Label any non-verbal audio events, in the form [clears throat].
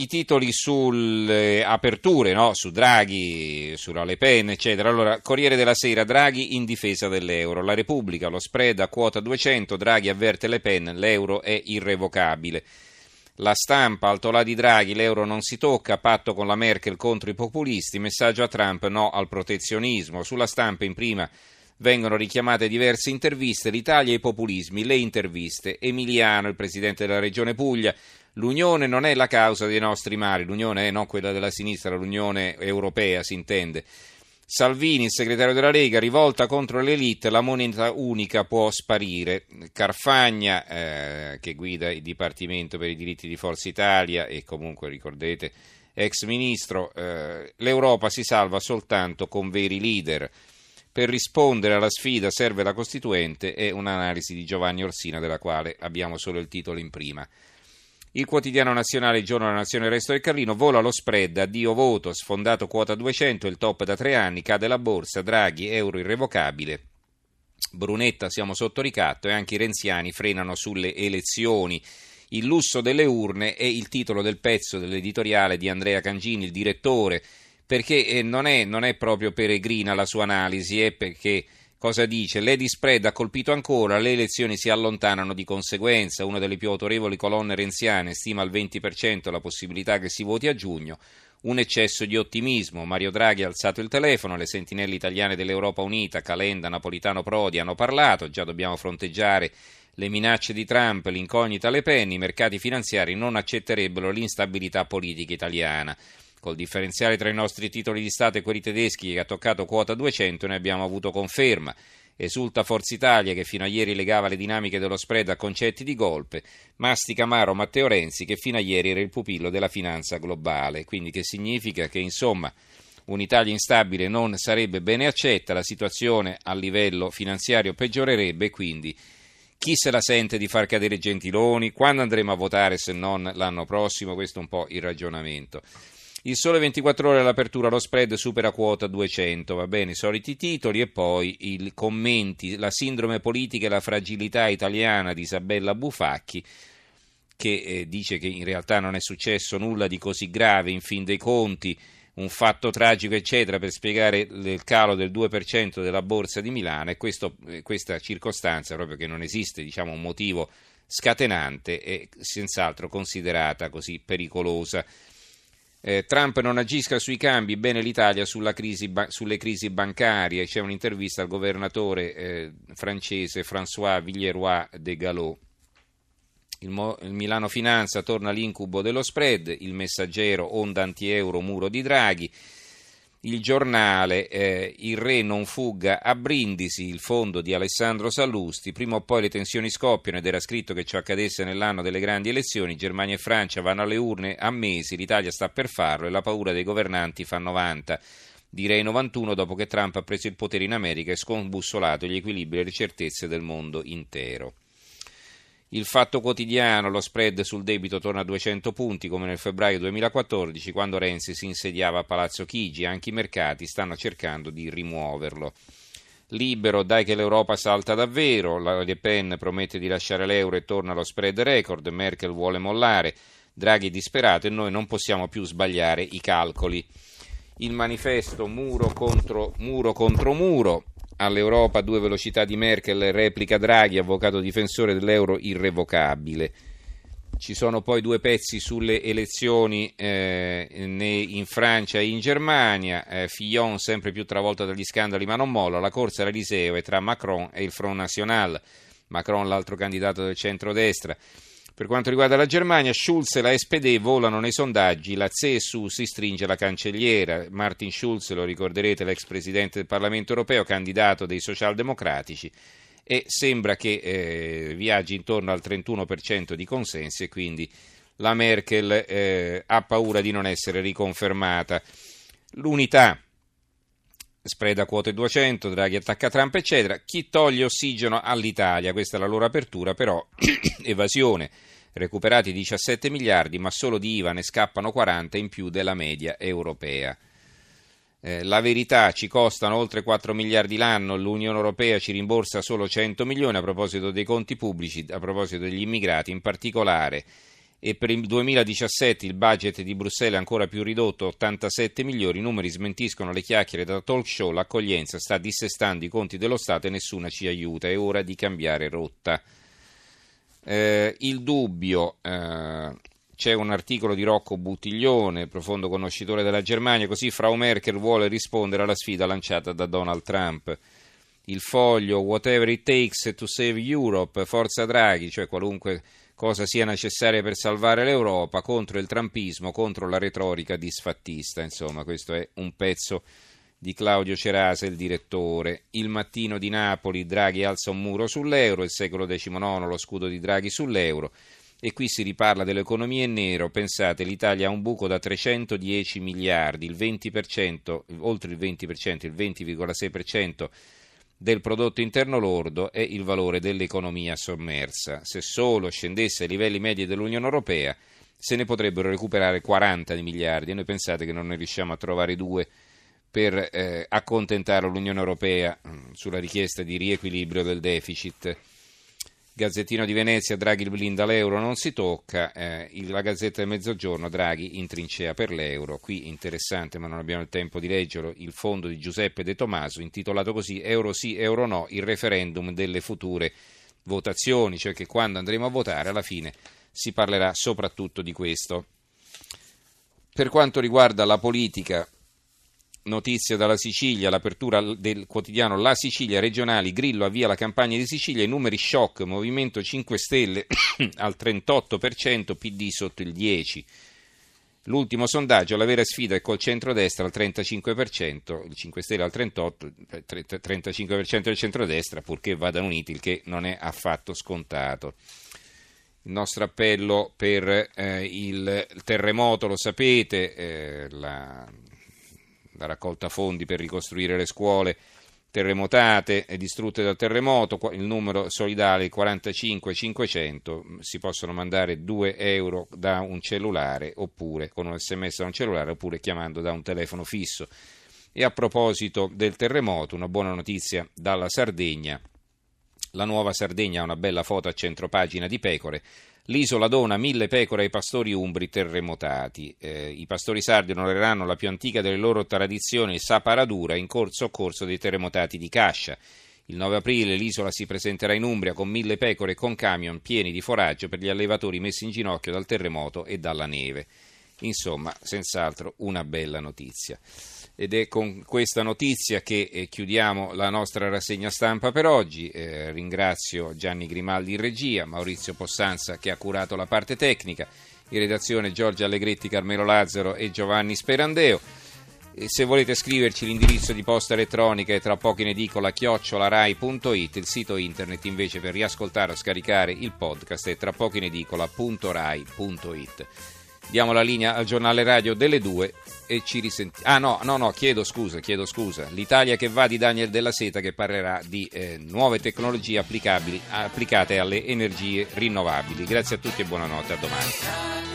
i titoli sulle aperture, no? su Draghi, sulla Le Pen, eccetera. Allora, Corriere della Sera, Draghi in difesa dell'euro. La Repubblica, lo spread a quota 200, Draghi avverte Le Pen, l'euro è irrevocabile. La stampa, al là di Draghi, l'euro non si tocca, patto con la Merkel contro i populisti, messaggio a Trump no al protezionismo. Sulla stampa in prima vengono richiamate diverse interviste, l'Italia e i populismi, le interviste. Emiliano, il presidente della regione Puglia, L'unione non è la causa dei nostri mali, l'unione è non quella della sinistra, l'unione europea si intende. Salvini, il segretario della Lega, rivolta contro l'elite, la moneta unica può sparire. Carfagna, eh, che guida il Dipartimento per i diritti di Forza Italia e comunque ricordate, ex ministro, eh, l'Europa si salva soltanto con veri leader. Per rispondere alla sfida serve la Costituente e un'analisi di Giovanni Orsina, della quale abbiamo solo il titolo in prima. Il quotidiano nazionale giorno della nazione, resto del Carlino, vola lo spread, addio voto, sfondato quota 200, il top da tre anni, cade la borsa, Draghi, euro irrevocabile. Brunetta, siamo sotto ricatto e anche i renziani frenano sulle elezioni. Il lusso delle urne è il titolo del pezzo dell'editoriale di Andrea Cangini, il direttore, perché eh, non è, non è proprio peregrina la sua analisi, è perché Cosa dice? Lady Spread ha colpito ancora, le elezioni si allontanano di conseguenza, una delle più autorevoli colonne renziane stima al 20% la possibilità che si voti a giugno, un eccesso di ottimismo. Mario Draghi ha alzato il telefono, le sentinelle italiane dell'Europa Unita, Calenda, Napolitano Prodi hanno parlato, già dobbiamo fronteggiare le minacce di Trump, l'incognita Le Pen, i mercati finanziari non accetterebbero l'instabilità politica italiana. Col differenziale tra i nostri titoli di Stato e quelli tedeschi che ha toccato quota 200 ne abbiamo avuto conferma. Esulta Forza Italia che fino a ieri legava le dinamiche dello spread a concetti di golpe, mastica Maro Matteo Renzi che fino a ieri era il pupillo della finanza globale. Quindi che significa che insomma un'Italia instabile non sarebbe bene accetta, la situazione a livello finanziario peggiorerebbe quindi chi se la sente di far cadere Gentiloni, quando andremo a votare se non l'anno prossimo, questo è un po' il ragionamento. Il sole 24 ore all'apertura, lo spread supera quota 200, va bene, i soliti titoli e poi i commenti, la sindrome politica e la fragilità italiana di Isabella Bufacchi che eh, dice che in realtà non è successo nulla di così grave in fin dei conti, un fatto tragico eccetera per spiegare il calo del 2% della borsa di Milano e questo, eh, questa circostanza proprio che non esiste diciamo, un motivo scatenante è senz'altro considerata così pericolosa eh, Trump non agisca sui cambi, bene l'Italia crisi, sulle crisi bancarie. C'è un'intervista al governatore eh, francese François Villeroy de Gallo. Il, Mo, il, Milano Finanza torna all'incubo dello spread, il messaggero onda anti-euro muro di Draghi il giornale eh, Il re non fugga a Brindisi, il fondo di Alessandro Sallusti, prima o poi le tensioni scoppiano ed era scritto che ciò accadesse nell'anno delle grandi elezioni, Germania e Francia vanno alle urne a mesi, l'Italia sta per farlo e la paura dei governanti fa 90 direi 91 dopo che Trump ha preso il potere in America e scombussolato gli equilibri e le certezze del mondo intero. Il fatto quotidiano, lo spread sul debito torna a 200 punti come nel febbraio 2014 quando Renzi si insediava a Palazzo Chigi, anche i mercati stanno cercando di rimuoverlo. Libero, dai che l'Europa salta davvero, la Le Pen promette di lasciare l'euro e torna allo spread record, Merkel vuole mollare, Draghi è disperato e noi non possiamo più sbagliare i calcoli. Il manifesto muro contro muro, contro muro all'Europa due velocità di Merkel, replica Draghi, avvocato difensore dell'euro irrevocabile. Ci sono poi due pezzi sulle elezioni eh, in Francia e in Germania. Eh, Fillon sempre più travolta dagli scandali ma non molla. La corsa all'Eliseo è tra Macron e il Front National. Macron l'altro candidato del centrodestra. Per quanto riguarda la Germania, Schulz e la SPD volano nei sondaggi, la CSU si stringe la cancelliera, Martin Schulz, lo ricorderete, l'ex presidente del Parlamento europeo, candidato dei socialdemocratici, e sembra che eh, viaggi intorno al 31% di consensi e quindi la Merkel eh, ha paura di non essere riconfermata. L'unità spread a quote 200, Draghi attacca Trump, eccetera. Chi toglie ossigeno all'Italia? Questa è la loro apertura, però [clears throat] evasione. Recuperati 17 miliardi, ma solo di IVA ne scappano 40 in più della media europea. Eh, la verità ci costano oltre 4 miliardi l'anno, l'Unione Europea ci rimborsa solo 100 milioni a proposito dei conti pubblici, a proposito degli immigrati in particolare e per il 2017 il budget di Bruxelles è ancora più ridotto, 87 milioni, i numeri smentiscono le chiacchiere da talk show, l'accoglienza sta dissestando i conti dello Stato e nessuno ci aiuta, è ora di cambiare rotta. Eh, il dubbio, eh, c'è un articolo di Rocco Buttiglione, profondo conoscitore della Germania, così Frau Merkel vuole rispondere alla sfida lanciata da Donald Trump. Il foglio Whatever it takes to save Europe, Forza Draghi, cioè qualunque cosa sia necessaria per salvare l'Europa, contro il trumpismo, contro la retorica disfattista. Insomma, questo è un pezzo di Claudio Cerasa, il direttore. Il mattino di Napoli, Draghi alza un muro sull'euro, il secolo XIX, lo scudo di Draghi sull'euro. E qui si riparla dell'economia in nero. Pensate, l'Italia ha un buco da 310 miliardi, il 20%, oltre il 20%, il 20,6% del prodotto interno lordo è il valore dell'economia sommersa. Se solo scendesse ai livelli medi dell'Unione Europea, se ne potrebbero recuperare 40 di miliardi e noi pensate che non ne riusciamo a trovare due per eh, accontentare l'Unione Europea mm, sulla richiesta di riequilibrio del deficit. Gazzettino di Venezia, Draghi blinda l'euro, non si tocca. Eh, la Gazzetta del Mezzogiorno, Draghi in trincea per l'euro. Qui interessante, ma non abbiamo il tempo di leggerlo, il fondo di Giuseppe De Tomaso, intitolato così Euro sì, euro no, il referendum delle future votazioni, cioè che quando andremo a votare alla fine si parlerà soprattutto di questo. Per quanto riguarda la politica, Notizia dalla Sicilia, l'apertura del quotidiano La Sicilia regionali, Grillo avvia la campagna di Sicilia, i numeri shock, Movimento 5 Stelle [coughs] al 38%, PD sotto il 10%. L'ultimo sondaggio, la vera sfida è col centrodestra al 35%, il 5 Stelle al 38%, 35% del centrodestra, purché vadano uniti, il che non è affatto scontato. Il nostro appello per eh, il terremoto, lo sapete, eh, la la raccolta fondi per ricostruire le scuole terremotate e distrutte dal terremoto, il numero solidale 45 500, si possono mandare 2 euro da un cellulare oppure con un sms da un cellulare oppure chiamando da un telefono fisso. E a proposito del terremoto, una buona notizia dalla Sardegna. La nuova Sardegna ha una bella foto a centropagina di pecore L'isola dona mille pecore ai pastori umbri terremotati. Eh, I pastori sardi onoreranno la più antica delle loro tradizioni, Saparadura, in corso corso dei terremotati di Cascia. Il 9 aprile l'isola si presenterà in Umbria con mille pecore e con camion pieni di foraggio per gli allevatori messi in ginocchio dal terremoto e dalla neve. Insomma, senz'altro una bella notizia ed è con questa notizia che eh, chiudiamo la nostra rassegna stampa per oggi. Eh, ringrazio Gianni Grimaldi in regia, Maurizio Possanza che ha curato la parte tecnica, in redazione Giorgio Allegretti, Carmelo Lazzaro e Giovanni Sperandeo. E se volete scriverci l'indirizzo di posta elettronica è tra poco in edicola chiocciolarai.it, il sito internet invece per riascoltare o scaricare il podcast è tra poco in edicola.rai.it. Diamo la linea al giornale radio delle due e ci risentiamo. Ah no, no, no, chiedo scusa, chiedo scusa. L'Italia che va di Daniel Della Seta che parlerà di eh, nuove tecnologie applicate alle energie rinnovabili. Grazie a tutti e buonanotte, a domani.